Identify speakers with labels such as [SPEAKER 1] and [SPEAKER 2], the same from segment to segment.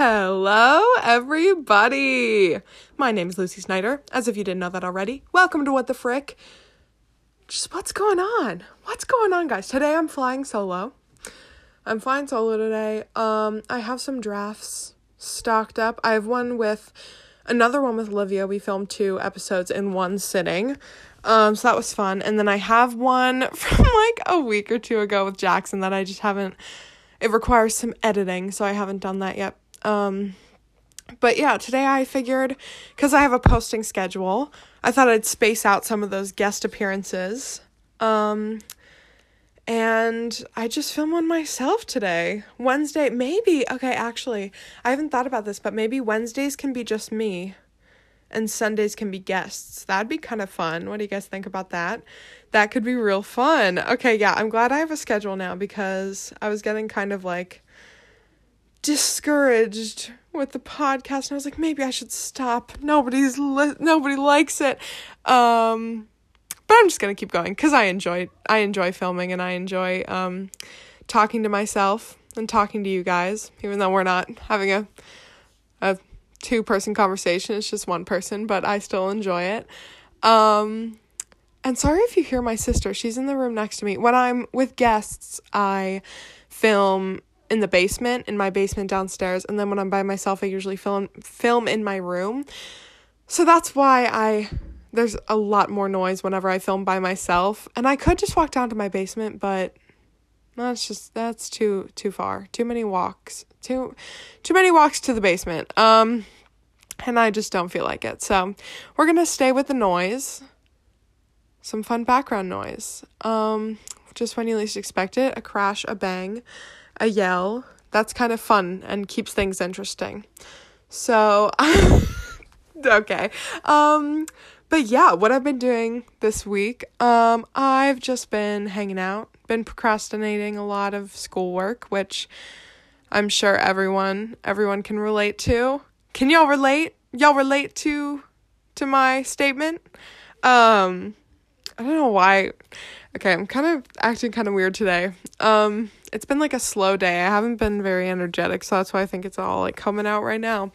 [SPEAKER 1] Hello, everybody. My name is Lucy Snyder. As if you didn't know that already, welcome to What the Frick. Just what's going on? What's going on, guys? Today I'm flying solo. I'm flying solo today. Um, I have some drafts stocked up. I have one with another one with Olivia. We filmed two episodes in one sitting. Um, so that was fun. And then I have one from like a week or two ago with Jackson that I just haven't it requires some editing, so I haven't done that yet. Um, but yeah, today I figured because I have a posting schedule, I thought I'd space out some of those guest appearances. Um, and I just film one myself today. Wednesday, maybe. Okay, actually, I haven't thought about this, but maybe Wednesdays can be just me and Sundays can be guests. That'd be kind of fun. What do you guys think about that? That could be real fun. Okay, yeah, I'm glad I have a schedule now because I was getting kind of like discouraged with the podcast and I was like maybe I should stop. Nobody's li- nobody likes it. Um but I'm just going to keep going cuz I enjoy I enjoy filming and I enjoy um talking to myself and talking to you guys even though we're not having a a two person conversation. It's just one person, but I still enjoy it. Um and sorry if you hear my sister. She's in the room next to me. When I'm with guests, I film in the basement, in my basement downstairs, and then when I'm by myself, I usually film film in my room. So that's why I there's a lot more noise whenever I film by myself. And I could just walk down to my basement, but that's just that's too too far. Too many walks. Too too many walks to the basement. Um and I just don't feel like it. So, we're going to stay with the noise. Some fun background noise. Um just when you least expect it, a crash, a bang a yell. That's kind of fun and keeps things interesting. So, okay. Um, but yeah, what I've been doing this week, um, I've just been hanging out, been procrastinating a lot of schoolwork, which I'm sure everyone everyone can relate to. Can y'all relate? Y'all relate to to my statement? Um, I don't know why. Okay, I'm kind of acting kind of weird today. Um, it's been like a slow day. I haven't been very energetic, so that's why I think it's all like coming out right now.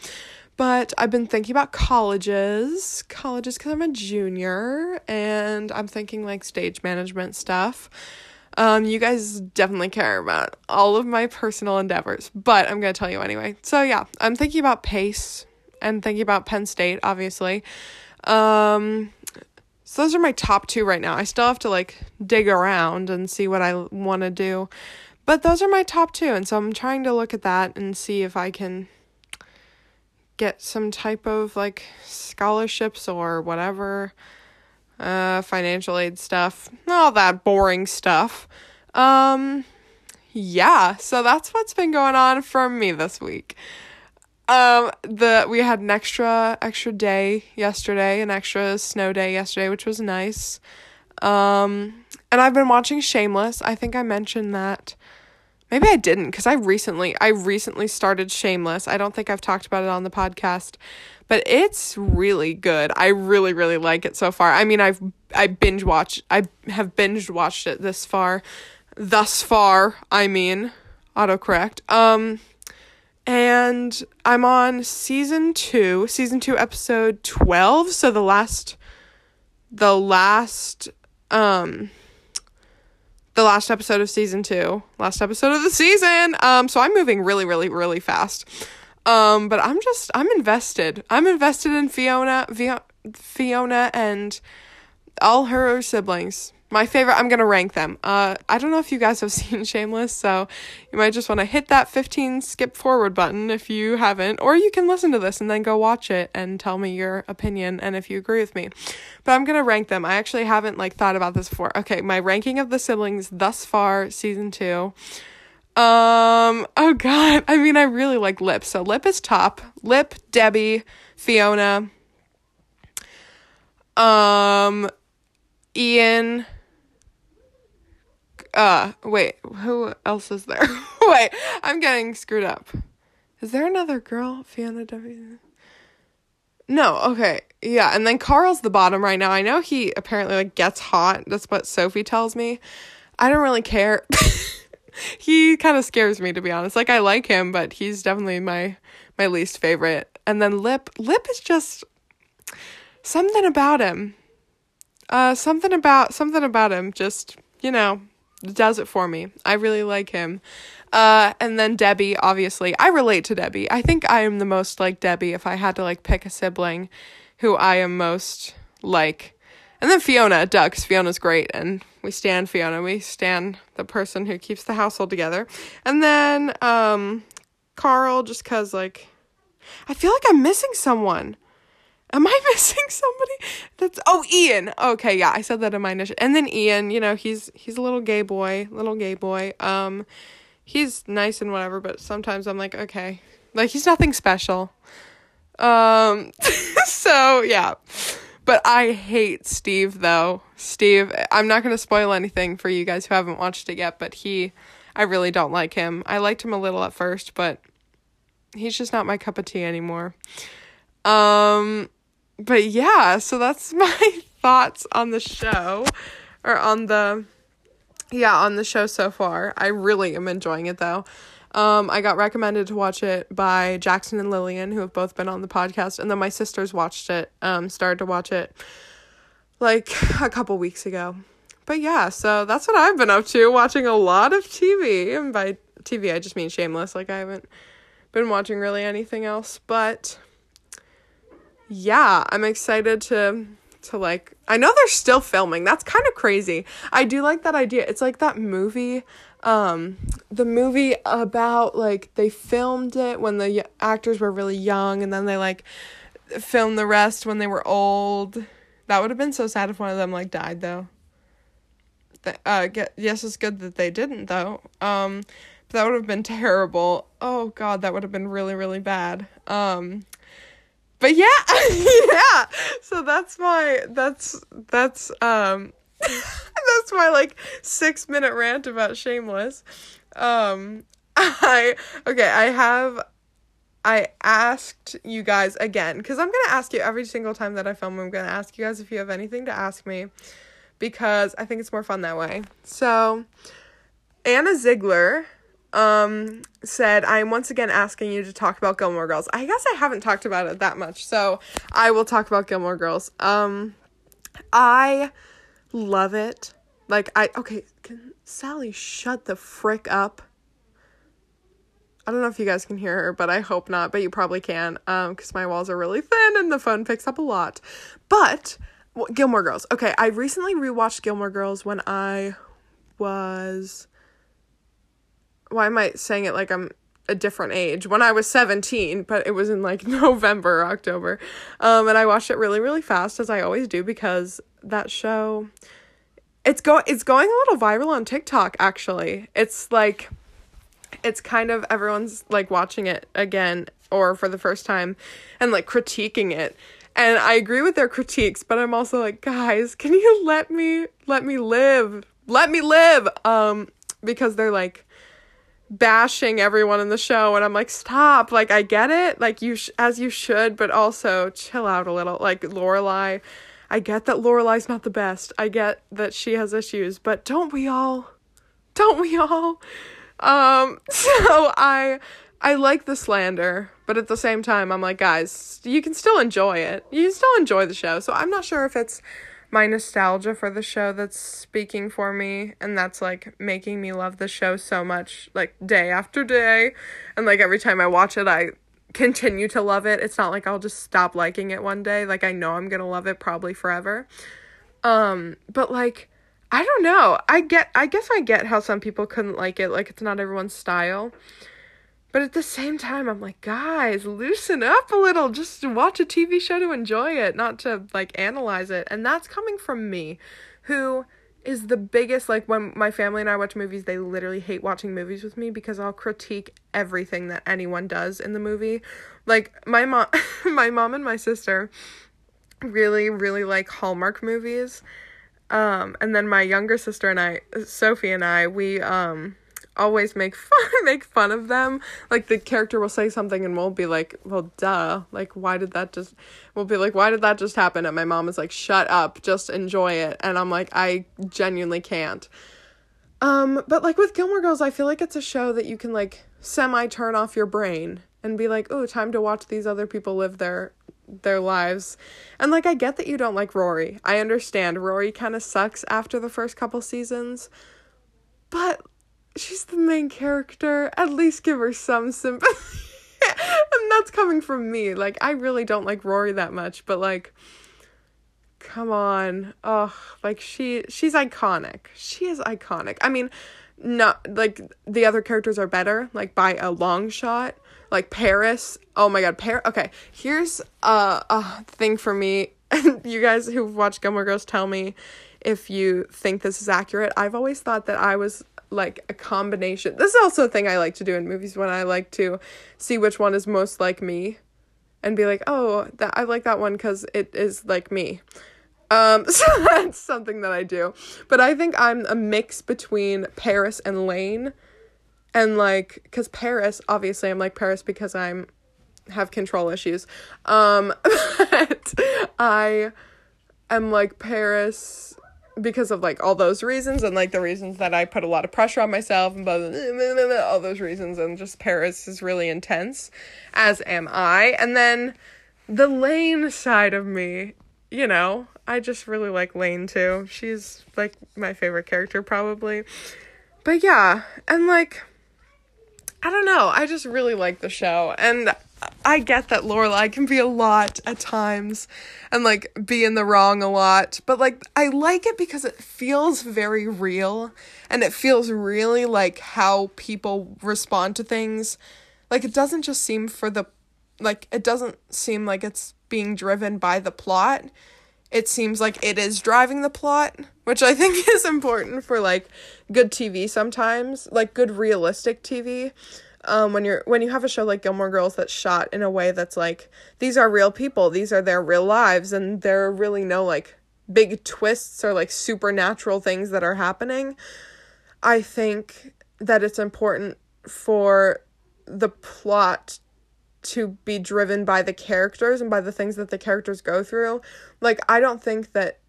[SPEAKER 1] But I've been thinking about colleges, colleges because I'm a junior and I'm thinking like stage management stuff. Um, you guys definitely care about all of my personal endeavors, but I'm gonna tell you anyway. So yeah, I'm thinking about Pace and thinking about Penn State, obviously. Um, so those are my top two right now. I still have to like dig around and see what I want to do. But those are my top two, and so I'm trying to look at that and see if I can get some type of like scholarships or whatever, uh, financial aid stuff, all that boring stuff. Um, yeah, so that's what's been going on for me this week. Um, the we had an extra extra day yesterday, an extra snow day yesterday, which was nice. Um, and I've been watching Shameless. I think I mentioned that Maybe I didn't because I recently I recently started Shameless. I don't think I've talked about it on the podcast, but it's really good. I really really like it so far. I mean, I've I binge watched I have binge watched it this far. Thus far, I mean, autocorrect. Um and I'm on season 2, season 2 episode 12, so the last the last um the last episode of season two, last episode of the season. Um, so I'm moving really, really, really fast. Um, but I'm just, I'm invested. I'm invested in Fiona, Fiona, and all her siblings. My favorite, I'm gonna rank them. Uh, I don't know if you guys have seen Shameless, so you might just want to hit that 15 skip forward button if you haven't, or you can listen to this and then go watch it and tell me your opinion and if you agree with me. But I'm gonna rank them. I actually haven't like thought about this before. Okay, my ranking of the siblings thus far, season two. Um, oh god, I mean, I really like Lip. So Lip is top. Lip, Debbie, Fiona. Um, Ian uh wait, who else is there? wait, I'm getting screwed up. Is there another girl? Fiona W. No, okay. Yeah, and then Carl's the bottom right now. I know he apparently like gets hot. That's what Sophie tells me. I don't really care. he kind of scares me to be honest. Like I like him, but he's definitely my my least favorite. And then Lip, Lip is just something about him. Uh something about something about him just, you know, does it for me. I really like him. Uh and then Debbie, obviously. I relate to Debbie. I think I am the most like Debbie if I had to like pick a sibling who I am most like. And then Fiona, because Fiona's great, and we stand Fiona. We stand the person who keeps the household together. And then um, Carl, just because, like, I feel like I'm missing someone. Am I missing somebody? That's oh Ian. Okay, yeah, I said that in my initial. And then Ian, you know, he's he's a little gay boy, little gay boy. Um, he's nice and whatever, but sometimes I'm like, okay, like he's nothing special. Um, so yeah. But I hate Steve though. Steve, I'm not to spoil anything for you guys who haven't watched it yet, but he I really don't like him. I liked him a little at first, but he's just not my cup of tea anymore. Um but yeah, so that's my thoughts on the show or on the yeah, on the show so far. I really am enjoying it though. Um, I got recommended to watch it by Jackson and Lillian, who have both been on the podcast, and then my sisters watched it, um, started to watch it like a couple weeks ago. But yeah, so that's what I've been up to, watching a lot of TV. And by TV, I just mean shameless. Like, I haven't been watching really anything else. But yeah, I'm excited to to like I know they're still filming. That's kind of crazy. I do like that idea. It's like that movie um the movie about like they filmed it when the actors were really young and then they like filmed the rest when they were old. That would have been so sad if one of them like died though. Uh get yes, it's good that they didn't though. Um that would have been terrible. Oh god, that would have been really really bad. Um but yeah, yeah. So that's my that's that's um that's my like 6 minute rant about shameless. Um I okay, I have I asked you guys again cuz I'm to ask you every single time that I film I'm to ask you guys if you have anything to ask me because I think it's more fun that way. So Anna Ziegler um, said, I'm once again asking you to talk about Gilmore Girls. I guess I haven't talked about it that much, so I will talk about Gilmore Girls. Um, I love it. Like, I, okay, can Sally shut the frick up? I don't know if you guys can hear her, but I hope not, but you probably can, um, because my walls are really thin and the phone picks up a lot. But, well, Gilmore Girls. Okay, I recently rewatched Gilmore Girls when I was why am I saying it like I'm a different age when I was 17, but it was in like November, October. Um, and I watched it really, really fast as I always do because that show it's go it's going a little viral on TikTok actually. It's like it's kind of everyone's like watching it again or for the first time and like critiquing it. And I agree with their critiques, but I'm also like, guys, can you let me let me live? Let me live. Um because they're like bashing everyone in the show and I'm like stop like I get it like you sh- as you should but also chill out a little like Lorelai I get that Lorelai's not the best I get that she has issues but don't we all? Don't we all? Um so I I like the slander but at the same time I'm like guys you can still enjoy it. You can still enjoy the show so I'm not sure if it's my nostalgia for the show that's speaking for me and that's like making me love the show so much like day after day and like every time I watch it I continue to love it. It's not like I'll just stop liking it one day. Like I know I'm going to love it probably forever. Um but like I don't know. I get I guess I get how some people couldn't like it. Like it's not everyone's style. But at the same time, I'm like, guys, loosen up a little. Just watch a TV show to enjoy it, not to like analyze it. And that's coming from me, who is the biggest like when my family and I watch movies, they literally hate watching movies with me because I'll critique everything that anyone does in the movie. Like my mom my mom and my sister really really like Hallmark movies. Um and then my younger sister and I Sophie and I we um always make fun make fun of them. Like the character will say something and we'll be like, "Well, duh. Like why did that just we'll be like, "Why did that just happen?" And my mom is like, "Shut up. Just enjoy it." And I'm like, "I genuinely can't." Um, but like with Gilmore Girls, I feel like it's a show that you can like semi turn off your brain and be like, "Oh, time to watch these other people live their their lives." And like I get that you don't like Rory. I understand Rory kind of sucks after the first couple seasons. But she's the main character. At least give her some sympathy. and that's coming from me. Like I really don't like Rory that much, but like come on. Oh, like she she's iconic. She is iconic. I mean, not like the other characters are better, like by a long shot. Like Paris. Oh my god, Paris. Okay, here's a, a thing for me. you guys who've watched Gilmore Girls tell me if you think this is accurate. I've always thought that I was like a combination. This is also a thing I like to do in movies when I like to see which one is most like me and be like, "Oh, that I like that one cuz it is like me." Um so that's something that I do. But I think I'm a mix between Paris and Lane. And like cuz Paris, obviously I'm like Paris because I'm have control issues. Um but I am like Paris because of like all those reasons and like the reasons that I put a lot of pressure on myself and all those reasons and just Paris is really intense as am I. And then the Lane side of me you know I just really like Lane too. She's like my favorite character probably. But yeah and like I don't know. I just really like the show. And I get that Lorelai can be a lot at times and like be in the wrong a lot, but like I like it because it feels very real and it feels really like how people respond to things. Like it doesn't just seem for the like it doesn't seem like it's being driven by the plot. It seems like it is driving the plot, which I think is important for like good TV sometimes, like good realistic TV um, when you're when you have a show like Gilmore Girls that's shot in a way that's like these are real people, these are their real lives, and there are really no like big twists or like supernatural things that are happening. I think that it's important for the plot to be driven by the characters and by the things that the characters go through. Like I don't think that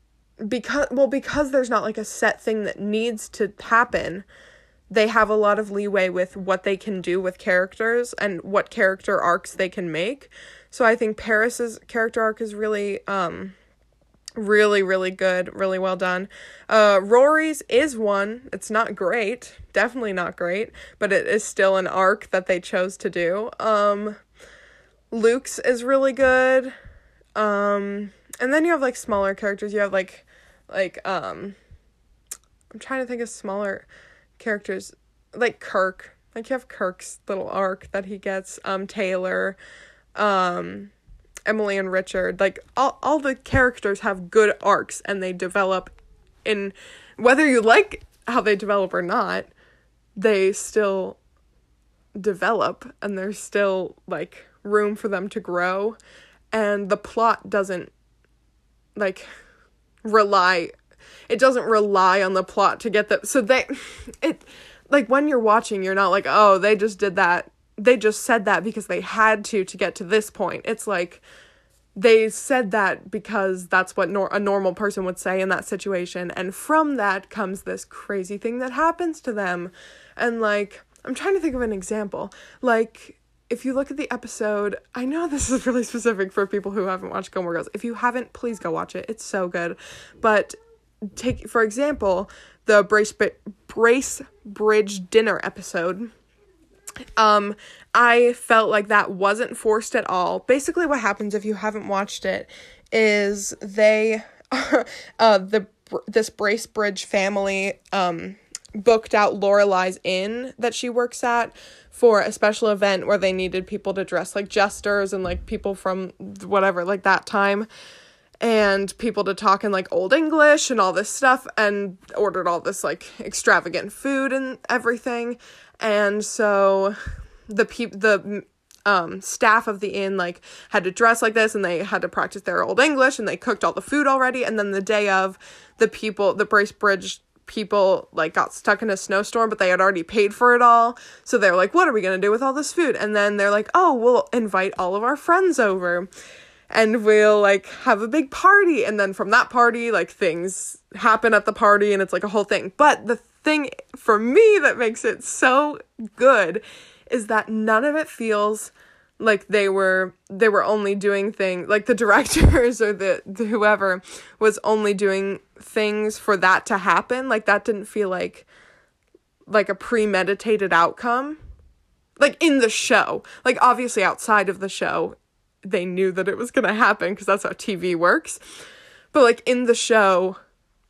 [SPEAKER 1] because well because there's not like a set thing that needs to happen they have a lot of leeway with what they can do with characters and what character arcs they can make. So I think Paris's character arc is really um really really good, really well done. Uh Rory's is one. It's not great, definitely not great, but it is still an arc that they chose to do. Um Luke's is really good. Um and then you have like smaller characters. You have like like um I'm trying to think of smaller characters like Kirk. Like you have Kirk's little arc that he gets, um, Taylor, um, Emily and Richard. Like all all the characters have good arcs and they develop in whether you like how they develop or not, they still develop and there's still like room for them to grow and the plot doesn't like rely it doesn't rely on the plot to get that so they it like when you're watching you're not like oh they just did that they just said that because they had to to get to this point it's like they said that because that's what nor- a normal person would say in that situation and from that comes this crazy thing that happens to them and like i'm trying to think of an example like if you look at the episode, I know this is really specific for people who haven't watched Gilmore Girls. If you haven't, please go watch it. It's so good. But take for example the brace brace bridge dinner episode. Um i felt like that wasn't forced at all. Basically what happens if you haven't watched it is they uh the this bracebridge family um booked out Lorelai's inn that she works at for a special event where they needed people to dress like jesters and like people from whatever like that time and people to talk in like old English and all this stuff and ordered all this like extravagant food and everything. And so the peop the um staff of the inn like had to dress like this and they had to practice their old English and they cooked all the food already. And then the day of the people the Bracebridge people like got stuck in a snowstorm but they had already paid for it all. So they're like what are we going to do with all this food? And then they're like oh we'll invite all of our friends over and we'll like have a big party and then from that party like things happen at the party and it's like a whole thing. But the thing for me that makes it so good is that none of it feels like they were they were only doing things like the directors or the, the whoever was only doing things for that to happen. Like that didn't feel like like a premeditated outcome. Like in the show. Like obviously outside of the show they knew that it was going to happen because that's how TV works. But like in the show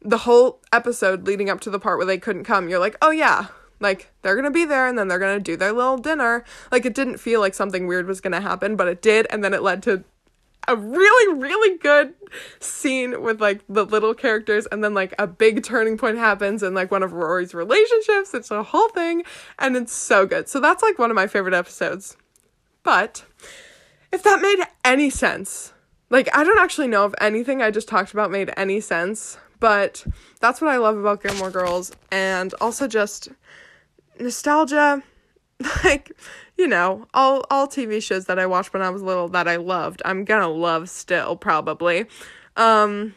[SPEAKER 1] the whole episode leading up to the part where they couldn't come you're like oh yeah like they're gonna be there and then they're gonna do their little dinner. Like it didn't feel like something weird was gonna happen but it did and then it led to a really really good scene with like the little characters and then like a big turning point happens in like one of rory's relationships. It's a whole thing and it's so good. So that's like one of my favorite episodes. But if that made any sense. Like i don't actually know if anything i just talked about made any sense but that's what i love about gilmore girls and also just nostalgia. Like you know all all tv shows that i watched when i was little that i loved i'm gonna love still probably. Um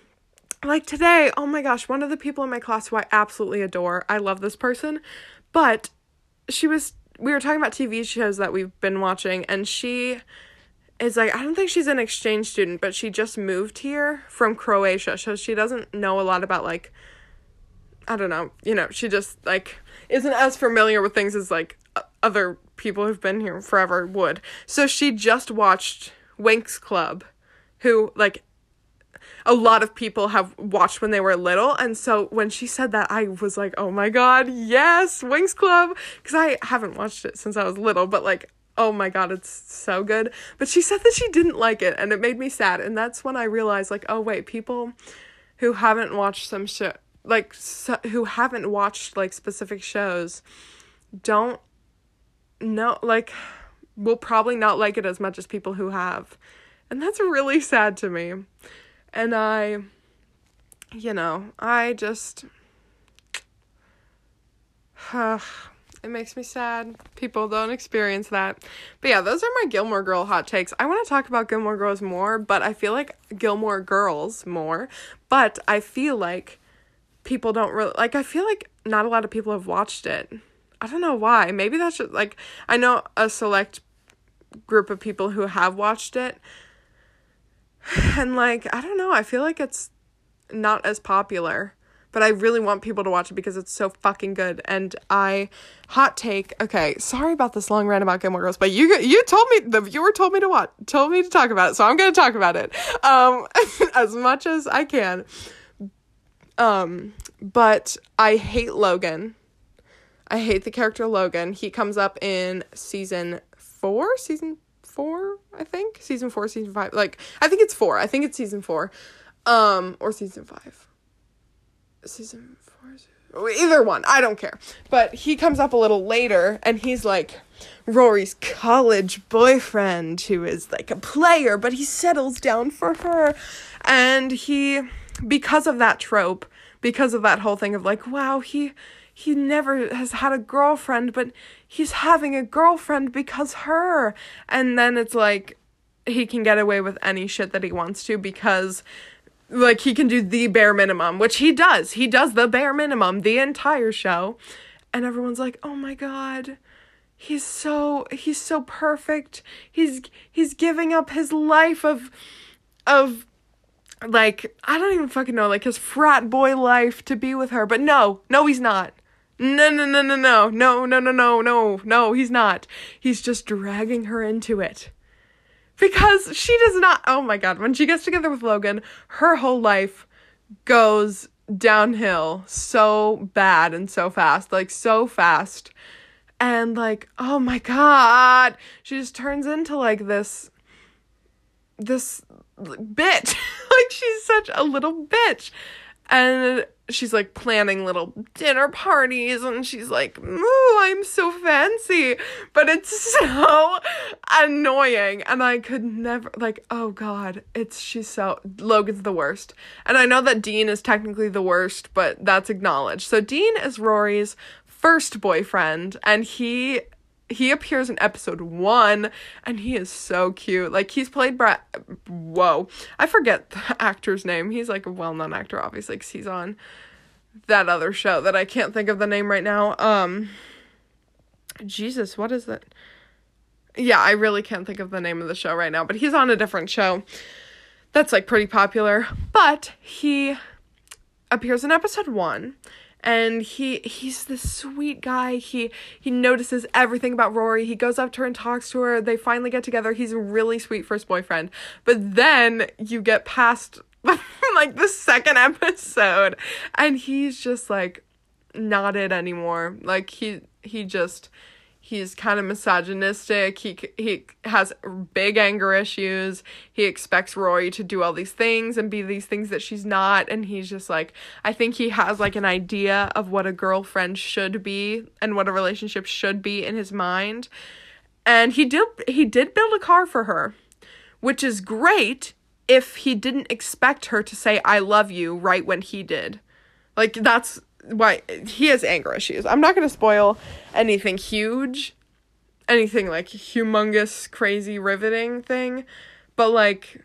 [SPEAKER 1] like today oh my gosh one of the people in my class who i absolutely adore i love this person but she was we were talking about tv shows that we've been watching and she is like i don't think she's an exchange student but she just moved here from croatia so she doesn't know a lot about like i don't know you know she just like isn't as familiar with things as like other people who've been here forever would. So she just watched Winx Club, who like a lot of people have watched when they were little and so when she said that I was like, "Oh my god, yes, Winx Club" cuz I haven't watched it since I was little, but like oh my god, it's so good. But she said that she didn't like it and it made me sad and that's when I realized like, "Oh wait, people who haven't watched some show like so, who haven't watched like specific shows don't know like will probably not like it as much as people who have and that's really sad to me and i you know i just uh, it makes me sad people don't experience that but yeah those are my gilmore girl hot takes i want to talk about gilmore girls more but i feel like gilmore girls more but i feel like people don't really like I feel like not a lot of people have watched it. I don't know why. Maybe that's just like I know a select group of people who have watched it. And like I don't know, I feel like it's not as popular. But I really want people to watch it because it's so fucking good. And I hot take. Okay, sorry about this long rant about Gilmore Girls, but you you told me the viewer told me to watch, told me to talk about it, so I'm gonna talk about it um as much as I can. Um, but I hate Logan. I hate the character Logan. He comes up in season four, season four, I think. Season four, season five. Like, I think it's four. I think it's season four. Um, or season five. Season four, either one. I don't care. But he comes up a little later and he's like Rory's college boyfriend who is like a player, but he settles down for her. And he because of that trope, because of that whole thing of like, wow, he he never has had a girlfriend, but he's having a girlfriend because her. And then it's like he can get away with any shit that he wants to because like he can do the bare minimum, which he does. He does the bare minimum the entire show. And everyone's like, "Oh my god. He's so he's so perfect. He's he's giving up his life of of like I don't even fucking know like his frat boy life to be with her. But no, no he's not. No, no, no, no, no. No, no, no, no, no. No, he's not. He's just dragging her into it. Because she does not, oh my god, when she gets together with Logan, her whole life goes downhill so bad and so fast. Like, so fast. And, like, oh my god, she just turns into, like, this, this bitch. like she's such a little bitch. And she's like planning little dinner parties and she's like, "Ooh, I'm so fancy." But it's so annoying and I could never like, oh god, it's she's so Logan's the worst. And I know that Dean is technically the worst, but that's acknowledged. So Dean is Rory's first boyfriend and he he appears in episode one and he is so cute. Like he's played Brad. Whoa, I forget the actor's name. He's like a well-known actor, obviously, because he's on that other show that I can't think of the name right now. Um, Jesus, what is that? Yeah, I really can't think of the name of the show right now, but he's on a different show that's like pretty popular. But he appears in episode one and he he's this sweet guy. He he notices everything about rory. He goes up to her and talks to her. They finally get together. He's a really sweet first boyfriend. But then you get past like the second episode and he's just like not it anymore. Like he he just he's kind of misogynistic. He he has big anger issues. He expects rory to do all these things and be these things that she's not and he's just like i think he has like an idea of what a girlfriend should be and what a relationship should be in his mind. And he did he did build a car for her which is great if he didn't expect her to say i love you right when he did. Like that's why he has anger issues. I'm not to spoil anything huge, anything like humongous, crazy, riveting thing, but like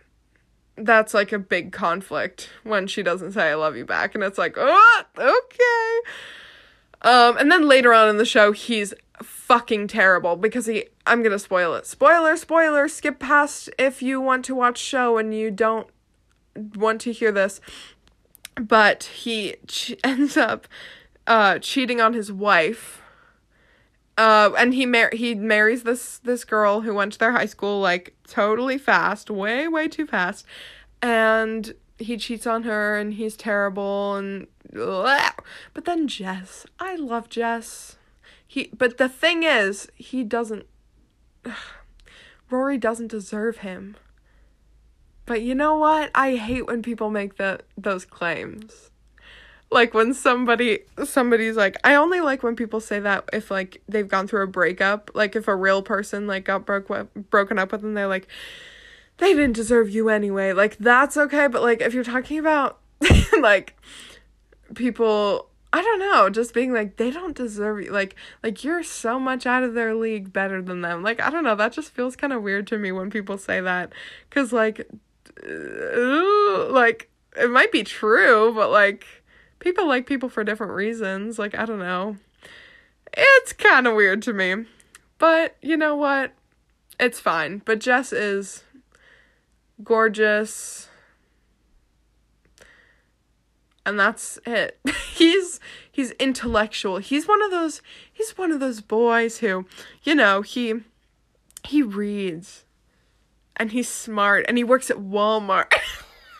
[SPEAKER 1] that's like a big conflict when she doesn't say I love you back and it's like, "Oh, okay." Um and then later on in the show he's fucking terrible because he I'm to spoil it. Spoiler, spoiler, skip past if you want to watch show and you don't want to hear this but he ends up uh, cheating on his wife. Uh, and he mar- he marries this this girl who went to their high school like totally fast, way way too fast, and he cheats on her and he's terrible and but then Jess, I love Jess. He but the thing is, he doesn't Rory doesn't deserve him. But you know what? I hate when people make the those claims. Like when somebody somebody's like I only like when people say that if like they've gone through a breakup, like if a real person like got broke broken up with and they're like they didn't deserve you anyway. Like that's okay, but like if you're talking about like people I don't know, just being like they don't deserve you. Like like you're so much out of their league better than them. Like I don't know, that just feels kind of weird to me when people say that cuz like like it might be true, but like people like people for different reasons. Like I don't know. It's kind of weird to me. But you know what? It's fine. But Jess is gorgeous. And that's it. he's he's intellectual. He's one of those he's one of those boys who, you know, he he reads and he's smart and he works at Walmart.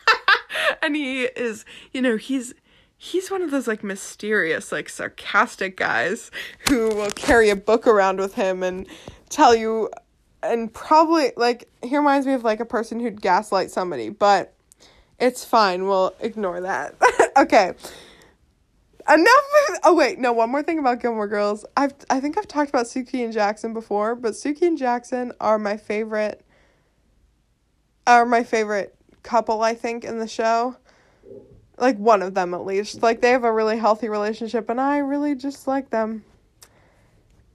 [SPEAKER 1] and he is, you know, he's he's one of those like mysterious, like sarcastic guys who will carry a book around with him and tell you and probably like he reminds me of like a person who'd gaslight somebody, but it's fine. We'll ignore that. okay. Enough. Of, oh wait, no. One more thing about Gilmore Girls. I've I think I've talked about Sookie and Jackson before, but Sookie and Jackson are my favorite are my favorite couple, I think, in the show. Like one of them at least. Like they have a really healthy relationship and I really just like them.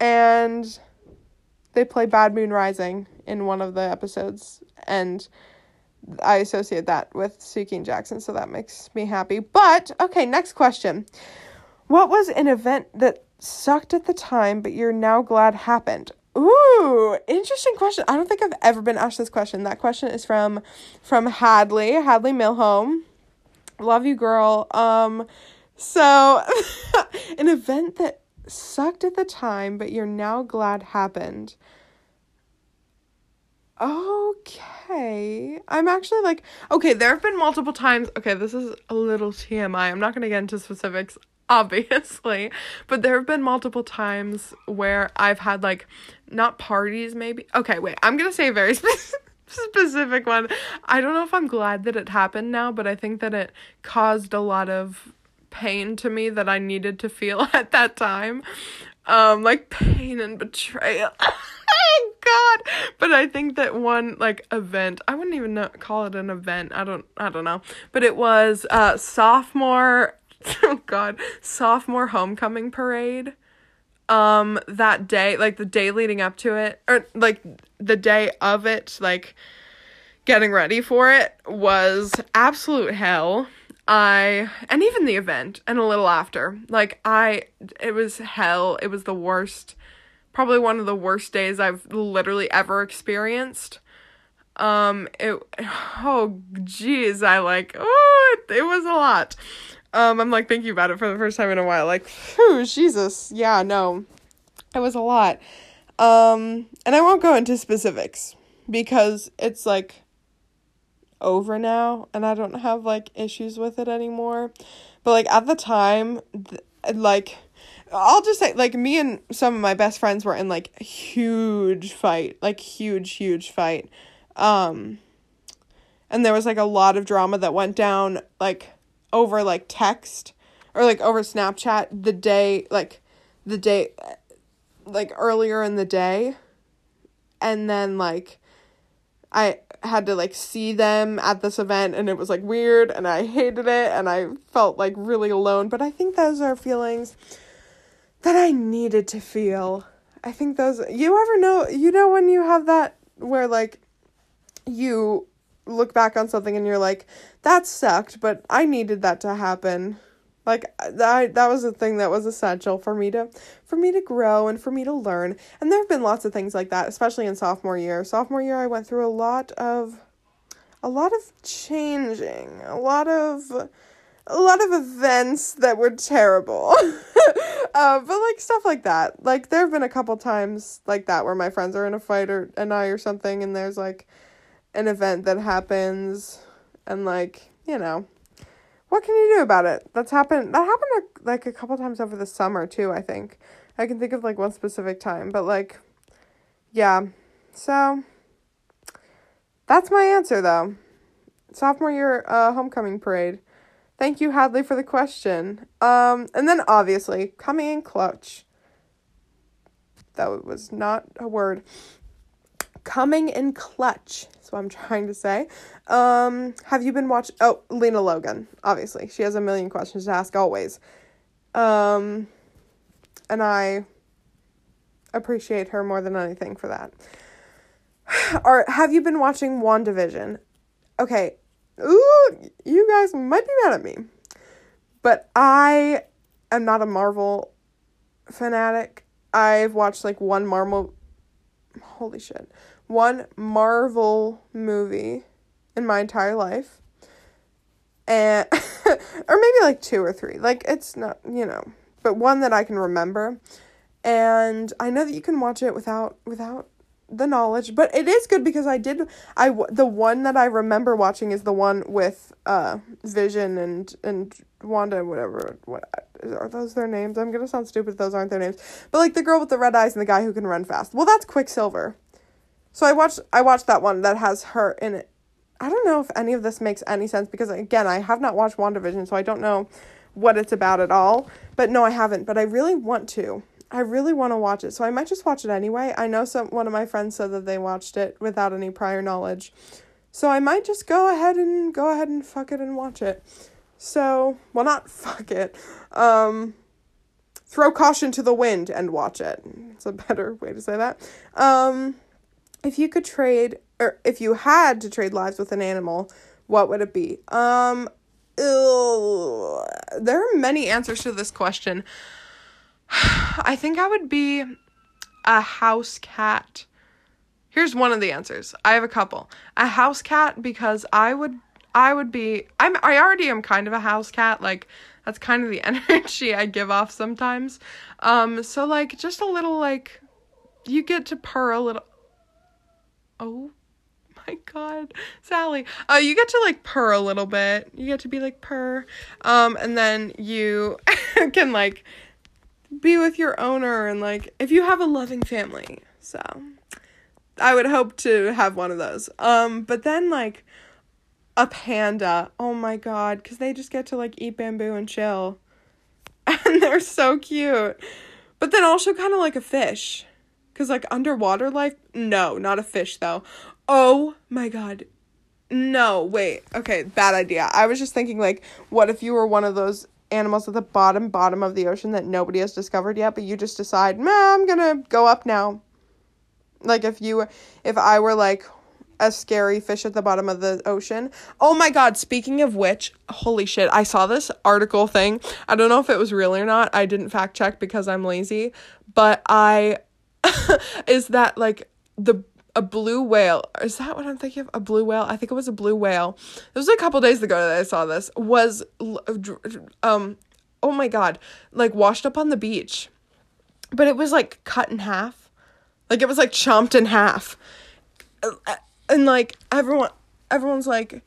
[SPEAKER 1] And they play Bad Moon Rising in one of the episodes and I associate that with Sookie and Jackson, so that makes me happy. But okay, next question. What was an event that sucked at the time but you're now glad happened? Ooh, interesting question. I don't think I've ever been asked this question. That question is from from Hadley, Hadley Milhome. Love you, girl. Um so an event that sucked at the time but you're now glad happened. Okay. I'm actually like okay, there have been multiple times. Okay, this is a little TMI. I'm not going to get into specifics obviously. But there have been multiple times where I've had like not parties maybe. Okay, wait. I'm going to say a very specific one. I don't know if I'm glad that it happened now, but I think that it caused a lot of pain to me that I needed to feel at that time. Um like pain and betrayal. oh god. But I think that one like event, I wouldn't even know, call it an event. I don't I don't know. But it was uh sophomore oh god, sophomore homecoming parade. um that day like the day leading up to it or like the day of it like getting ready for it was absolute hell. I and even the event and a little after. Like i it was hell. It was the worst probably one of the worst days i've literally ever experienced. Um it oh geez i like oh it, it was a lot um, I'm like thinking about it for the first time in a while. Like, whew, Jesus, yeah, no, it was a lot. Um, and I won't go into specifics because it's like over now, and I don't have like issues with it anymore. But like at the time, th- like. I'll just say, like, me and some of my best friends were in, like, a huge fight. Like, huge, huge fight. Um, and there was, like, a lot of drama that went down, like, over like text or like over Snapchat the day like the day like earlier in the day and then like I had to like see them at this event and it was like weird and I hated it and I felt like really alone but I think those are feelings that I needed to feel. I think those you ever know you know when you have that where like you look back on something and you're like, that sucked, but I needed that to happen. Like that that was a thing that was essential for me to for me to grow and for me to learn. And there have been lots of things like that, especially in sophomore year. Sophomore year I went through a lot of a lot of changing, a lot of a lot of events that were terrible. uh, but like stuff like that. Like there have been a couple times like that where my friends are in a fight or and I or something and there's like an event that happens and like you know what can you do about it? That's happened that happened like a couple times over the summer too i think. I can think of like one specific time but like yeah. So that's my answer though. Sophomore year uh, homecoming parade. Thank you hadley for the question. Um and then obviously coming in clutch. That was not a word coming in clutch that's what I'm trying to say. Um, have you been watching? Oh, Lena Logan, obviously. She has a million questions to ask always. Um, and I appreciate her more than anything for that. or have you been watching WandaVision? Okay. Ooh, you guys might be mad at me. But I am not a Marvel fanatic. I've watched like one Marvel holy shit one Marvel movie in my entire life. And or maybe like two or three. Like it's not, you know, but one that I can remember. And I know that you can watch it without without the knowledge, but it is good because I did I the one that I remember watching is the one with uh Vision and and Wanda whatever what are those their names? I'm going to sound stupid if those aren't their names. But like the girl with the red eyes and the guy who can run fast. Well, that's Quicksilver. So I watched I watched that one that has her in it. I don't know if any of this makes any sense because again, I have not watched WandaVision, so I don't know what it's about at all. But no, I haven't, but I really want to. I really want to watch it. So I might just watch it anyway. I know some one of my friends said that they watched it without any prior knowledge. So I might just go ahead and go ahead and fuck it and watch it. So, well not fuck it. Um throw caution to the wind and watch it. It's a better way to say that. Um if you could trade or if you had to trade lives with an animal, what would it be? Um ew, there are many answers to this question. I think I would be a house cat. Here's one of the answers. I have a couple. A house cat because I would I would be I'm I already am kind of a house cat like that's kind of the energy I give off sometimes. Um so like just a little like you get to purr a little oh my god. Sally uh you get to like purr a little bit. You get to be like purr. Um and then you can like be with your owner and like if you have a loving family. So i would hope to have one of those. Um but then like a panda. Oh my god because they just get to like eat bamboo and chill. And they're so cute. But then also kind of like a fish because, like, underwater life, no, not a fish, though. Oh my god. No, wait. Okay, bad idea. I was just thinking, like, what if you were one of those animals at the bottom bottom of the ocean that nobody has discovered yet, but you just decide, nah, I'm gonna go up now. Like if you if I were like a scary fish at the bottom of the ocean. Oh my god, speaking of which, holy shit, I saw this article thing. I don't know if it was real or not. I didn't fact check because I'm lazy, but I is that like the a blue whale. Is that what I'm thinking of? A blue whale? I think it was a blue whale. It was a couple days ago that I saw this. Was um oh my god, like washed up on the beach. But it was like cut in half. Like it was like chomped in half. And like everyone everyone's like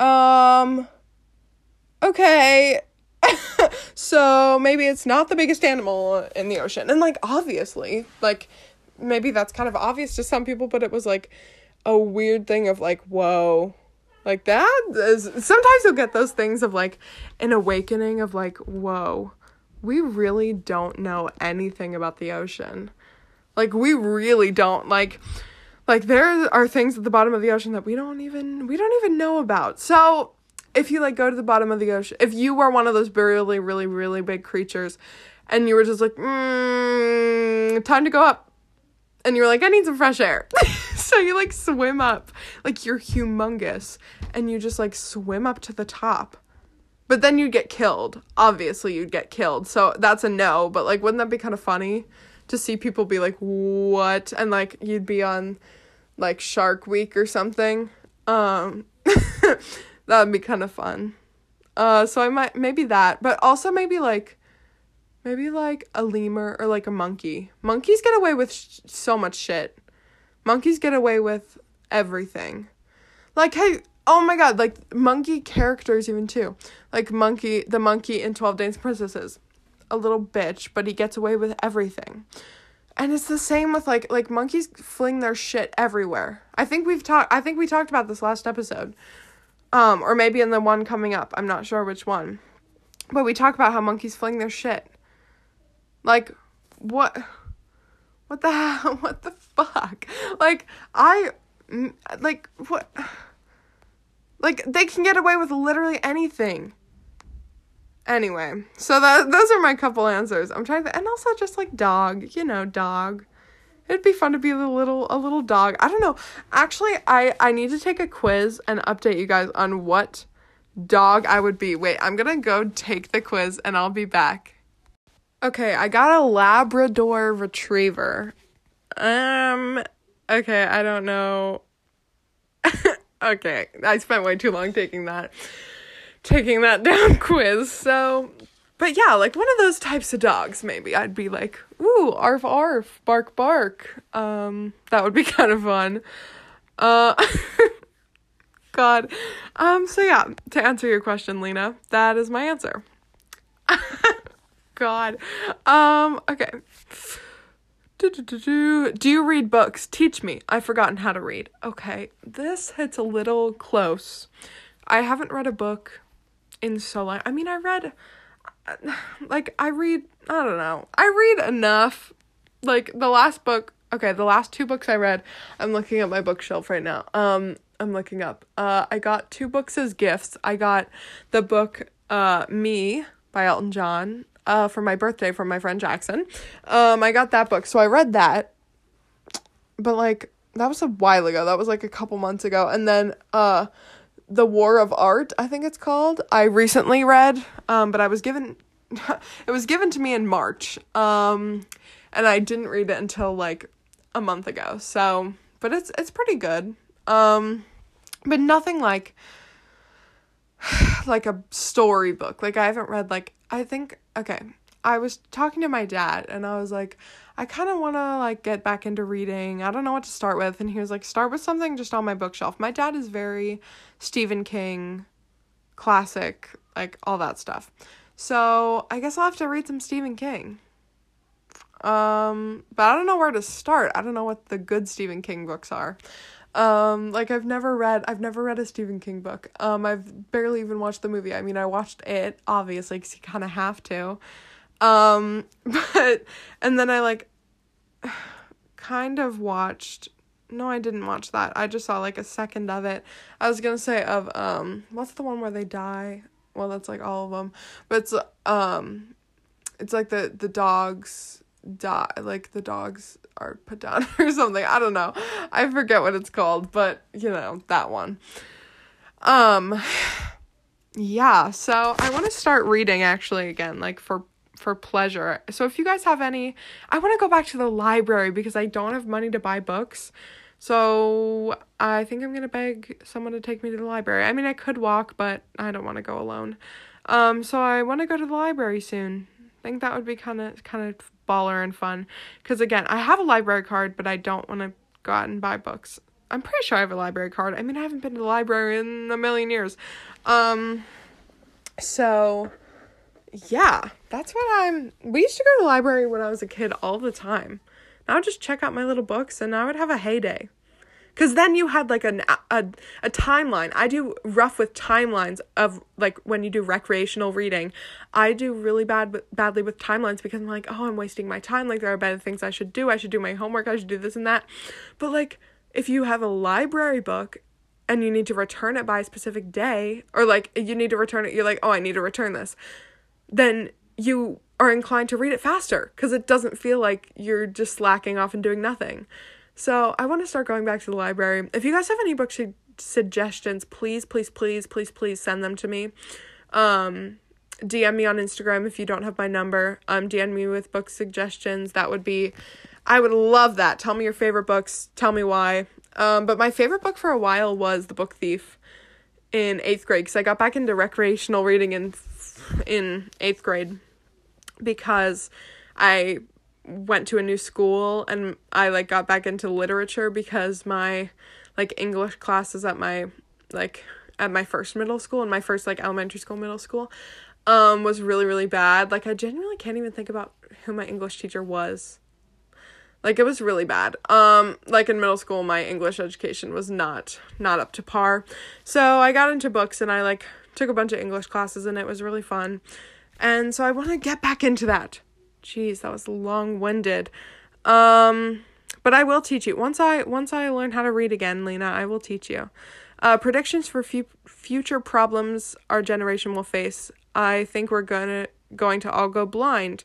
[SPEAKER 1] um okay. so maybe it's not the biggest animal in the ocean. And like obviously, like maybe that's kind of obvious to some people, but it was like a weird thing of like, whoa, like that is sometimes you'll get those things of like an awakening of like, whoa, we really don't know anything about the ocean. Like we really don't like like there are things at the bottom of the ocean that we don't even we don't even know about. So if you like go to the bottom of the ocean, if you were one of those really really really big creatures and you were just like, mm, time to go up and you were like, I need some fresh air. so you like swim up, like you're humongous, and you just like swim up to the top. But then you'd get killed. Obviously, you'd get killed. So that's a no. But like, wouldn't that be kind of funny to see people be like, what? And like, you'd be on like Shark Week or something. Um, that would be kind of fun. Uh, so I might, maybe that. But also maybe like, Maybe like a lemur or like a monkey. Monkeys get away with sh- so much shit. Monkeys get away with everything. Like, hey, oh my god, like monkey characters even too. Like monkey, the monkey in 12 Dancing Princesses. A little bitch, but he gets away with everything. And it's the same with like like monkeys fling their shit everywhere. I think we've talked I think we talked about this last episode. Um or maybe in the one coming up. I'm not sure which one. But we talk about how monkeys fling their shit. Like, what? What the hell? What the fuck? Like, I. Like, what? Like, they can get away with literally anything. Anyway, so that those are my couple answers. I'm trying to, and also just like dog, you know, dog. It'd be fun to be a little a little dog. I don't know. Actually, I I need to take a quiz and update you guys on what dog I would be. Wait, I'm gonna go take the quiz and I'll be back. Okay, I got a Labrador retriever. Um, okay, I don't know. okay, I spent way too long taking that taking that down quiz. So, but yeah, like one of those types of dogs maybe. I'd be like, "Ooh, arf arf, bark bark." Um, that would be kind of fun. Uh God. Um so yeah, to answer your question, Lena, that is my answer. God. Um, okay. do do do do you read books? Teach me. I've forgotten how to read. Okay, this hits a little close. I haven't read a book in so long. I mean, I read, like, I read, I don't know. I read enough. Like, the last book, okay, the last two books I read, I'm looking at my bookshelf right now. Um, I'm looking up. Uh, I got two books as gifts. I got the book, uh, Me by Elton John uh, for my birthday from my friend Jackson. Um, I got that book, so I read that. But like that was a while ago. That was like a couple months ago. And then uh, The War of Art, I think it's called. I recently read, um, but I was given it was given to me in March. Um, and I didn't read it until like a month ago. So, but it's it's pretty good. Um, but nothing like like a storybook. Like I haven't read like I think okay. I was talking to my dad and I was like, I kind of want to like get back into reading. I don't know what to start with and he was like, start with something just on my bookshelf. My dad is very Stephen King classic, like all that stuff. So, I guess I'll have to read some Stephen King. Um, but I don't know where to start. I don't know what the good Stephen King books are. Um, like I've never read I've never read a Stephen King book. Um, I've barely even watched the movie. I mean, I watched it obviously cuz you kind of have to. Um, but and then I like kind of watched no, I didn't watch that. I just saw like a second of it. I was to say of um what's the one where they die? well, that's like all of them, but it's um, it's like the the dogs die, like the dogs are put down or something. I don't know. I forget what it's called, but you know that one. Um, yeah. So I want to start reading actually again, like for for pleasure. So if you guys have any, I want to go back to the library because I don't have money to buy books. So I think I'm going to beg someone to take me to the library. I mean, I could walk, but I don't want to go alone. Um so I want to go to the library soon. I think that would be kind of kind of baller and fun cuz again, I have a library card, but I don't want to go out and buy books. I'm pretty sure I have a library card. I mean, I haven't been to the library in a million years. Um so yeah, that's what I'm. We used to go to the library when I was a kid all the time. Now I would just check out my little books and I would have a heyday. Cause then you had like an a a timeline. I do rough with timelines of like when you do recreational reading. I do really bad badly with timelines because I'm like, oh, I'm wasting my time. Like there are better things I should do. I should do my homework. I should do this and that. But like if you have a library book and you need to return it by a specific day, or like you need to return it, you're like, oh, I need to return this then you are inclined to read it faster because it doesn't feel like you're just slacking off and doing nothing. So I want to start going back to the library. If you guys have any book su- suggestions, please, please, please, please, please send them to me. Um, DM me on Instagram if you don't have my number. Um, DM me with book suggestions. That would be, I would love that. Tell me your favorite books. Tell me why. Um, but my favorite book for a while was The Book Thief in eighth grade because I got back into recreational reading in in eighth grade because I went to a new school and I like got back into literature because my like English classes at my like at my first middle school and my first like elementary school middle school um was really really bad. Like I genuinely can't even think about who my English teacher was. Like it was really bad. Um like in middle school my English education was not not up to par. So I got into books and I like took a bunch of English classes and it was really fun. And so I want to get back into that. Jeez, that was long-winded. Um but I will teach you. Once I once I learn how to read again, Lena, I will teach you. Uh, predictions for fu- future problems our generation will face. I think we're gonna going to all go blind.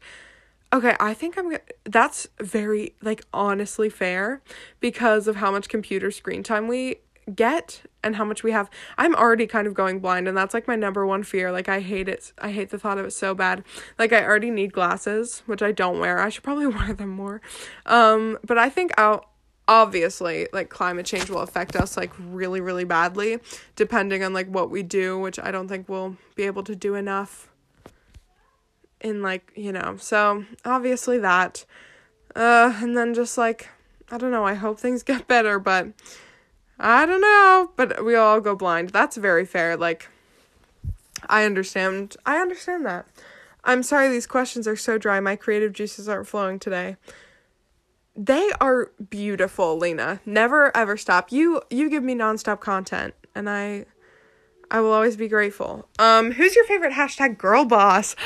[SPEAKER 1] Okay, I think I'm that's very like honestly fair because of how much computer screen time we get and how much we have. I'm already kind of going blind and that's like my number one fear. Like I hate it. I hate the thought of it so bad. Like I already need glasses, which I don't wear. I should probably wear them more. Um but I think I'll obviously like climate change will affect us like really really badly depending on like what we do, which I don't think we'll be able to do enough in like, you know. So, obviously that uh and then just like I don't know, I hope things get better, but I don't know, but we all go blind. That's very fair. Like, I understand. I understand that. I'm sorry these questions are so dry. My creative juices aren't flowing today. They are beautiful, Lena. Never ever stop. You you give me nonstop content, and I I will always be grateful. Um, who's your favorite hashtag girl boss?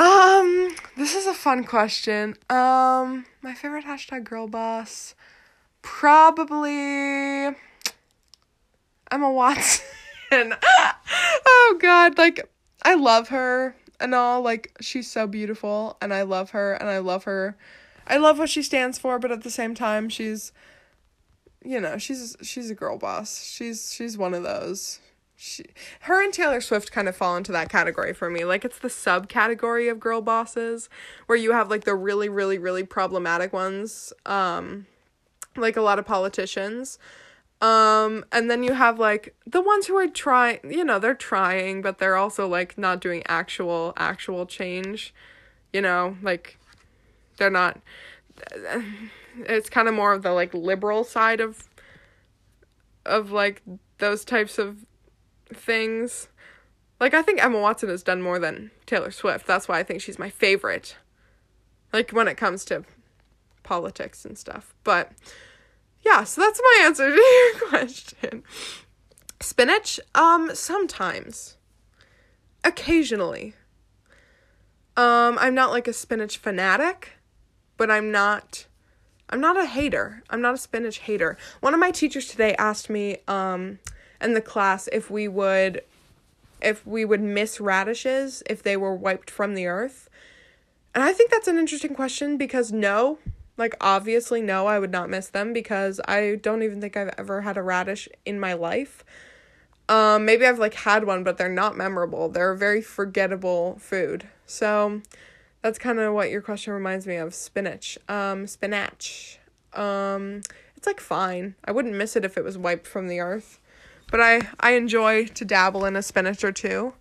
[SPEAKER 1] Um, this is a fun question. Um, my favorite hashtag girl boss probably Emma Watson. oh god, like I love her and all like she's so beautiful and I love her and I love her. I love what she stands for, but at the same time she's you know, she's she's a girl boss. She's she's one of those. She, her and Taylor Swift kind of fall into that category for me. Like it's the subcategory of girl bosses where you have like the really really really problematic ones. Um like a lot of politicians. Um, and then you have like the ones who are trying, you know, they're trying, but they're also like not doing actual, actual change, you know, like they're not, it's kind of more of the like liberal side of, of like those types of things. Like, I think Emma Watson has done more than Taylor Swift. That's why I think she's my favorite. Like, when it comes to politics and stuff. But, yeah, so that's my answer to your question. Spinach? Um, sometimes. Occasionally. Um, I'm not like a spinach fanatic, but I'm not I'm not a hater. I'm not a spinach hater. One of my teachers today asked me um in the class if we would if we would miss radishes if they were wiped from the earth. And I think that's an interesting question because no, like obviously no, I would not miss them because I don't even think I've ever had a radish in my life. Um maybe I've like had one but they're not memorable. They're a very forgettable food. So that's kind of what your question reminds me of, spinach. Um spinach. Um it's like fine. I wouldn't miss it if it was wiped from the earth. But I I enjoy to dabble in a spinach or two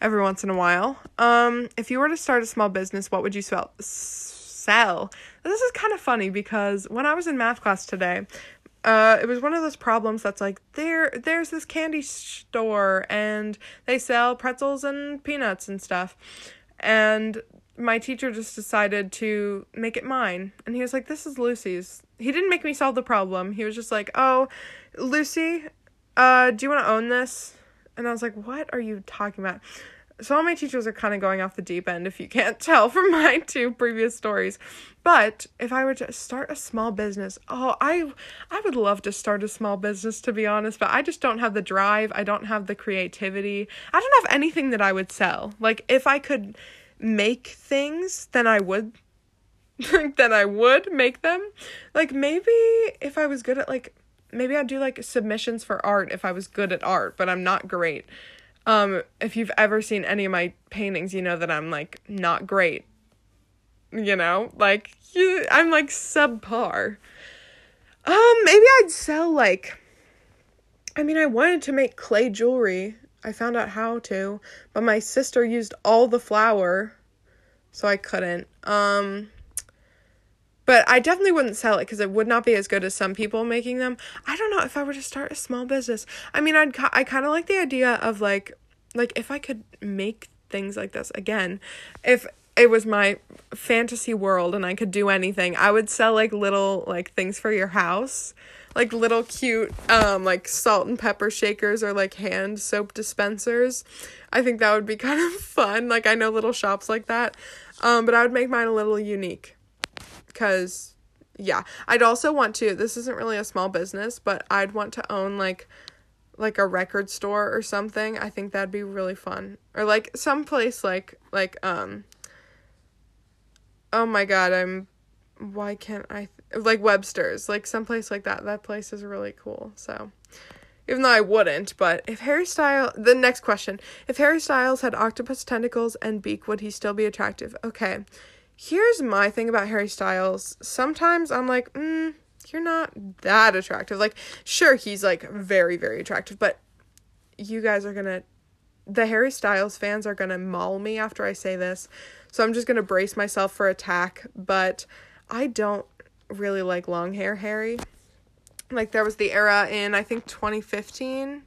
[SPEAKER 1] every once in a while. Um if you were to start a small business, what would you sell? Sell. This is kind of funny because when I was in math class today, uh, it was one of those problems that's like there there's this candy store and they sell pretzels and peanuts and stuff. And my teacher just decided to make it mine. And he was like this is lucy's. He didn't make me solve the problem. He was just like oh lucy uh do you want to own this? And i was like what are you talking about so all my teachers are kind of going off the deep end if you can't tell from my two previous stories. But if i were to start a small business oh i i would love to start a small business to be honest but i just don't have the drive i don't have the creativity. I don't have anything that i would sell. Like if i could make things then i would then i would make them. Like maybe if i was good at like maybe i'd do like submissions for art if i was good at art but i'm not great um, if you've ever seen any of my paintings, you know that I'm like not great. You know, like you, I'm like subpar. Um, maybe I'd sell like. I mean, I wanted to make clay jewelry. I found out how to, but my sister used all the flour, so I couldn't. Um, but I definitely wouldn't sell it because it would not be as good as some people making them. I don't know if I were to start a small business. I mean, I'd I kind of like the idea of like like if I could make things like this again, if it was my fantasy world and I could do anything, I would sell like little like things for your house. Like little cute um like salt and pepper shakers or like hand soap dispensers. I think that would be kind of fun. Like I know little shops like that. Um but I would make mine a little unique cuz yeah, I'd also want to this isn't really a small business, but I'd want to own like like a record store or something. I think that'd be really fun. Or like some place like like um Oh my god, I'm why can't I th- like Webster's, like some place like that. That place is really cool. So even though I wouldn't, but if Harry Styles the next question, if Harry Styles had octopus tentacles and beak, would he still be attractive? Okay. Here's my thing about Harry Styles. Sometimes I'm like, mm, you're not that attractive. Like, sure, he's like very, very attractive, but you guys are gonna, the Harry Styles fans are gonna maul me after I say this. So I'm just gonna brace myself for attack. But I don't really like long hair Harry. Like, there was the era in, I think, 2015.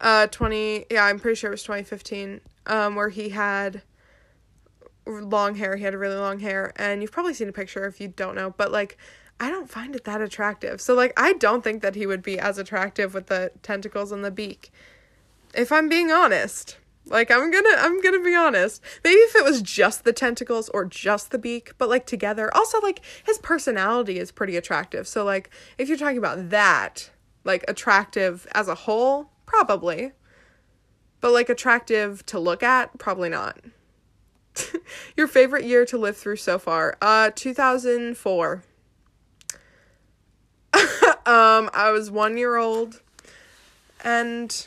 [SPEAKER 1] Uh, 20, yeah, I'm pretty sure it was 2015, um, where he had long hair. He had really long hair, and you've probably seen a picture if you don't know, but like I don't find it that attractive. So like I don't think that he would be as attractive with the tentacles and the beak. If I'm being honest. Like I'm going to I'm going to be honest. Maybe if it was just the tentacles or just the beak, but like together. Also like his personality is pretty attractive. So like if you're talking about that, like attractive as a whole, probably. But like attractive to look at, probably not. Your favorite year to live through so far? Uh 2004. um, I was one year old and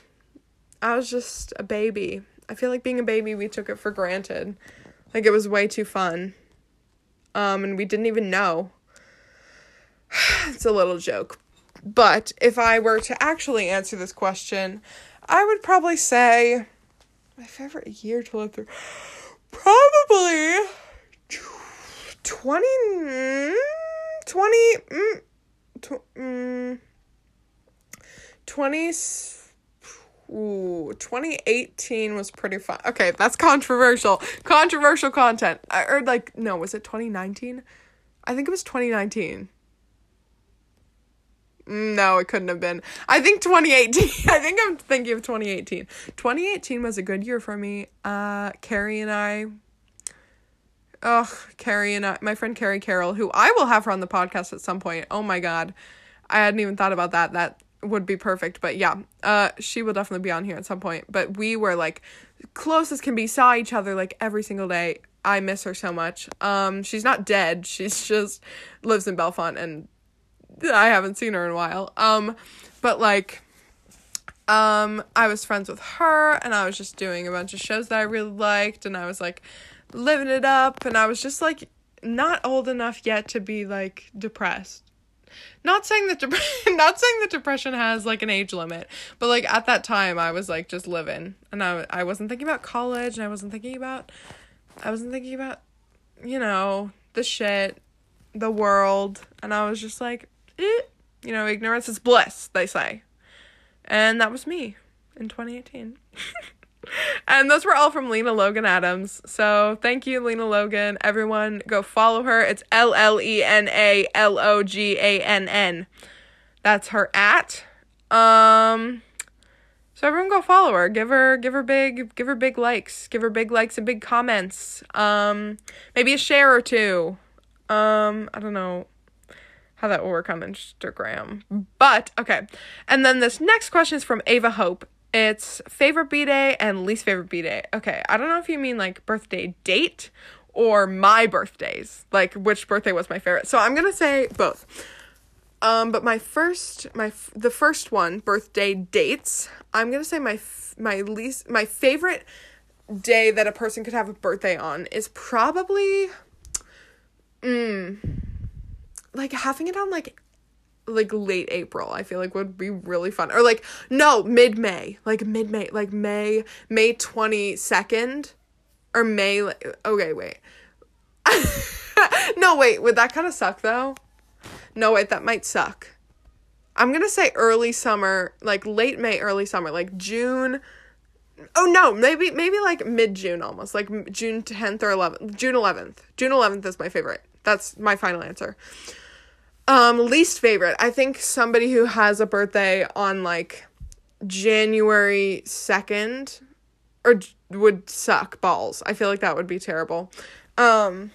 [SPEAKER 1] I was just a baby. I feel like being a baby, we took it for granted. Like it was way too fun. Um, and we didn't even know. it's a little joke. But if I were to actually answer this question, I would probably say my favorite year to live through. Probably 20. 20. Mm, mm, 20 Ooh, 2018 was pretty fun. Okay, that's controversial. Controversial content. I, heard like no, was it 2019? I think it was 2019. No, it couldn't have been. I think 2018. I think I'm thinking of 2018. 2018 was a good year for me. Uh Carrie and I Ugh, Carrie and I, my friend Carrie Carroll, who I will have her on the podcast at some point. Oh my god. I hadn't even thought about that. That would be perfect. But yeah, uh, she will definitely be on here at some point. But we were like close as can be, saw each other like every single day. I miss her so much. Um, she's not dead. She's just lives in Bellefonte and I haven't seen her in a while. Um, but like, um, I was friends with her, and I was just doing a bunch of shows that I really liked, and I was like living it up, and I was just like not old enough yet to be like depressed not saying that dep- not saying that depression has like an age limit but like at that time i was like just living and i i wasn't thinking about college and i wasn't thinking about i wasn't thinking about you know the shit the world and i was just like eh. you know ignorance is bliss they say and that was me in 2018 and those were all from Lena Logan Adams. So thank you, Lena Logan. Everyone go follow her. It's L L E N A L O G A N N. That's her at. Um so everyone go follow her. Give her give her big give her big likes. Give her big likes and big comments. Um maybe a share or two. Um I don't know how that will work on Instagram. But okay. And then this next question is from Ava Hope. It's favorite B day and least favorite B day. Okay, I don't know if you mean like birthday date or my birthdays, like which birthday was my favorite. So I'm gonna say both. Um, but my first, my the first one, birthday dates. I'm gonna say my my least my favorite day that a person could have a birthday on is probably, mm, like having it on like like late April, I feel like would be really fun. Or like no, mid May. Like mid May, like May May 22nd or May like, okay, wait. no, wait, would that kind of suck though? No, wait, that might suck. I'm going to say early summer, like late May, early summer, like June Oh no, maybe maybe like mid June almost, like June 10th or 11th. June 11th. June 11th is my favorite. That's my final answer. Um, least favorite. I think somebody who has a birthday on like January 2nd or would suck balls. I feel like that would be terrible. Um,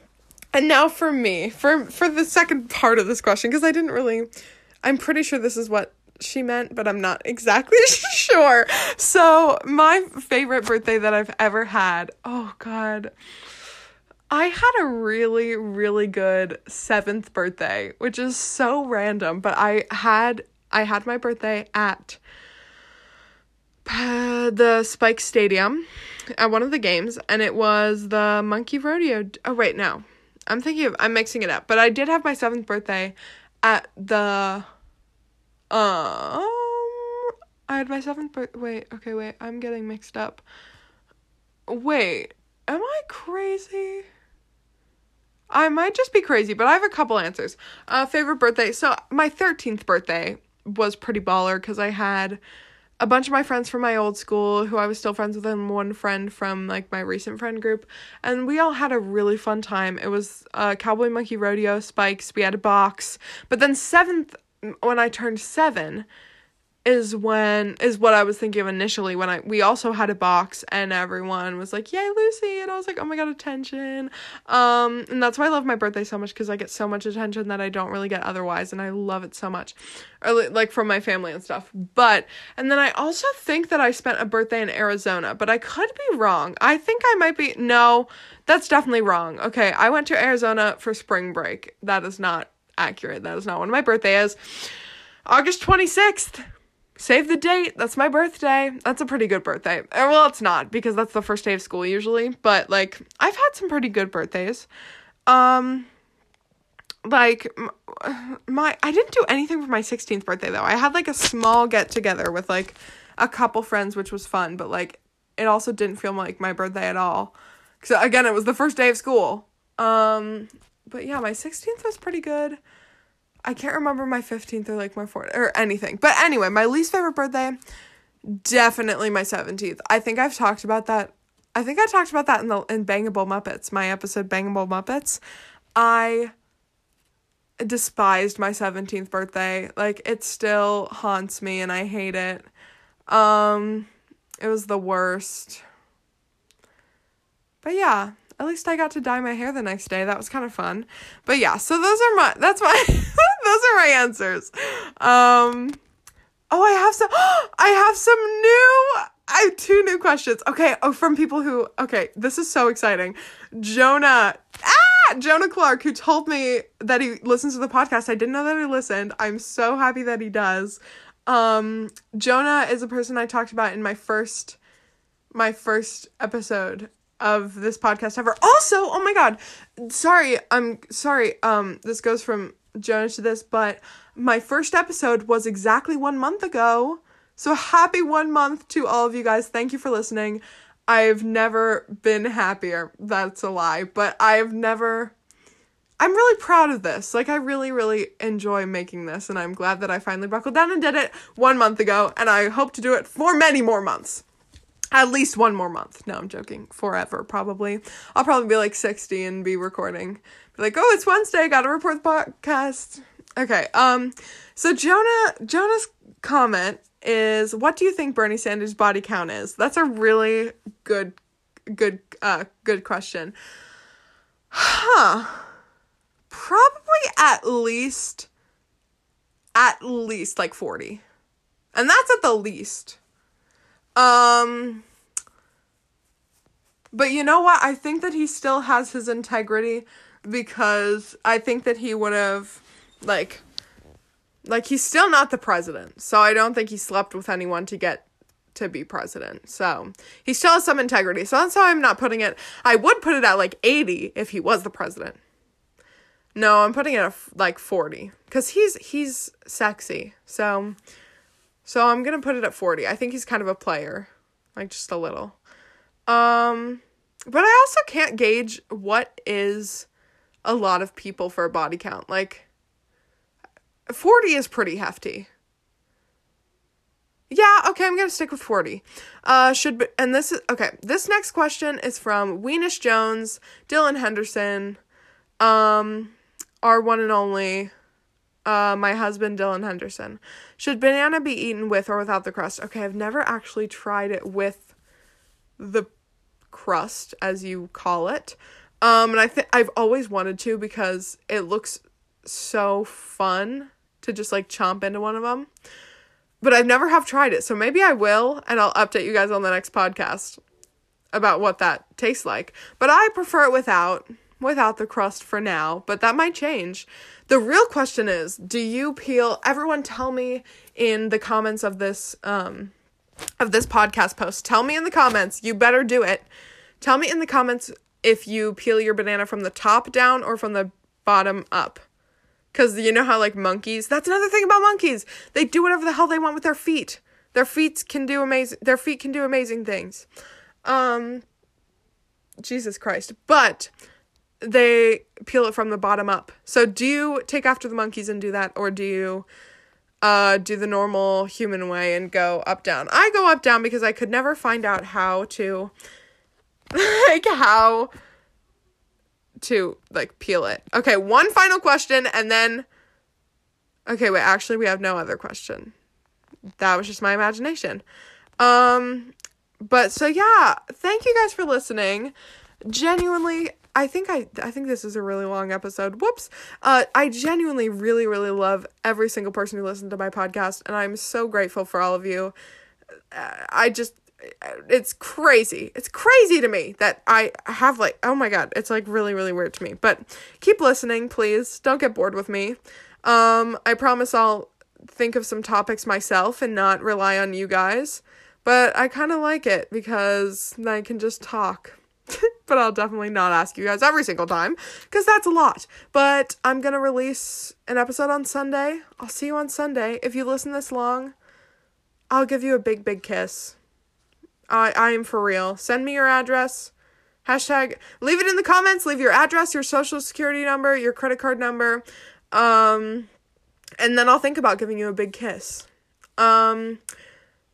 [SPEAKER 1] and now for me, for for the second part of this question cuz I didn't really I'm pretty sure this is what she meant, but I'm not exactly sure. So, my favorite birthday that I've ever had. Oh god. I had a really, really good seventh birthday, which is so random, but I had I had my birthday at the Spike Stadium at one of the games, and it was the Monkey Rodeo. Oh wait, no, I'm thinking of I'm mixing it up, but I did have my seventh birthday at the um. I had my seventh birthday. Wait, okay, wait, I'm getting mixed up. Wait, am I crazy? I might just be crazy, but I have a couple answers. Uh, favorite birthday. So my 13th birthday was pretty baller because I had a bunch of my friends from my old school who I was still friends with, and one friend from like my recent friend group, and we all had a really fun time. It was uh, Cowboy Monkey Rodeo, Spikes. We had a box, but then seventh when I turned seven, is when is what I was thinking of initially when I we also had a box and everyone was like, "Yay, Lucy!" and I was like, "Oh my god, attention!" Um, and that's why I love my birthday so much because I get so much attention that I don't really get otherwise, and I love it so much, or like from my family and stuff. But and then I also think that I spent a birthday in Arizona, but I could be wrong. I think I might be no, that's definitely wrong. Okay, I went to Arizona for spring break. That is not accurate. That is not when my birthday is. August 26th save the date. That's my birthday. That's a pretty good birthday. Uh, well, it's not because that's the first day of school usually, but like I've had some pretty good birthdays. Um like my I didn't do anything for my 16th birthday though. I had like a small get together with like a couple friends which was fun, but like it also didn't feel like my birthday at all. Cuz again, it was the first day of school. Um but yeah, my 16th was pretty good. I can't remember my 15th or like my 4th or anything. But anyway, my least favorite birthday, definitely my 17th. I think I've talked about that. I think I talked about that in the in Bangable Muppets, my episode Bangable Muppets. I despised my 17th birthday. Like it still haunts me and I hate it. Um it was the worst. But yeah, at least I got to dye my hair the next day. That was kind of fun. But yeah, so those are my that's my those are my answers. Um Oh, I have some. I have some new. I have two new questions. Okay, oh, from people who. Okay, this is so exciting. Jonah. Ah, Jonah Clark, who told me that he listens to the podcast. I didn't know that he listened. I'm so happy that he does. Um, Jonah is a person I talked about in my first, my first episode of this podcast ever. Also, oh my god, sorry, I'm sorry. Um, this goes from Jonah to this, but my first episode was exactly one month ago. So happy one month to all of you guys. Thank you for listening. I've never been happier. That's a lie, but I've never. I'm really proud of this. Like, I really, really enjoy making this, and I'm glad that I finally buckled down and did it one month ago, and I hope to do it for many more months. At least one more month. No, I'm joking. Forever, probably. I'll probably be like 60 and be recording. Like, oh, it's Wednesday, I gotta report the podcast. Okay, um, so Jonah, Jonah's comment is, what do you think Bernie Sanders' body count is? That's a really good, good, uh, good question. Huh probably at least at least like 40 and that's at the least um but you know what i think that he still has his integrity because i think that he would have like like he's still not the president so i don't think he slept with anyone to get to be president so he still has some integrity so that's how i'm not putting it i would put it at like 80 if he was the president no, I'm putting it at like 40 cuz he's he's sexy. So so I'm going to put it at 40. I think he's kind of a player, like just a little. Um but I also can't gauge what is a lot of people for a body count. Like 40 is pretty hefty. Yeah, okay, I'm gonna stick with 40. Uh should be and this is okay, this next question is from Weenish Jones, Dylan Henderson. Um our one and only, uh, my husband Dylan Henderson. Should banana be eaten with or without the crust? Okay, I've never actually tried it with the crust, as you call it. Um, and I think I've always wanted to because it looks so fun to just like chomp into one of them. But I've never have tried it, so maybe I will, and I'll update you guys on the next podcast about what that tastes like. But I prefer it without without the crust for now, but that might change. The real question is, do you peel everyone tell me in the comments of this um of this podcast post. Tell me in the comments. You better do it. Tell me in the comments if you peel your banana from the top down or from the bottom up. Cuz you know how like monkeys, that's another thing about monkeys. They do whatever the hell they want with their feet. Their feet can do amazing their feet can do amazing things. Um Jesus Christ. But they peel it from the bottom up. So do you take after the monkeys and do that or do you uh do the normal human way and go up down? I go up down because I could never find out how to like how to like peel it. Okay, one final question and then Okay, wait, actually we have no other question. That was just my imagination. Um but so yeah, thank you guys for listening. Genuinely I think I I think this is a really long episode. Whoops. Uh I genuinely really really love every single person who listened to my podcast and I'm so grateful for all of you. Uh, I just it's crazy. It's crazy to me that I have like oh my god, it's like really really weird to me. But keep listening, please. Don't get bored with me. Um I promise I'll think of some topics myself and not rely on you guys. But I kind of like it because I can just talk. but I'll definitely not ask you guys every single time because that's a lot. But I'm gonna release an episode on Sunday. I'll see you on Sunday. If you listen this long, I'll give you a big, big kiss. I I am for real. Send me your address. Hashtag leave it in the comments. Leave your address, your social security number, your credit card number. Um and then I'll think about giving you a big kiss. Um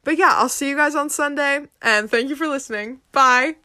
[SPEAKER 1] but yeah, I'll see you guys on Sunday and thank you for listening. Bye.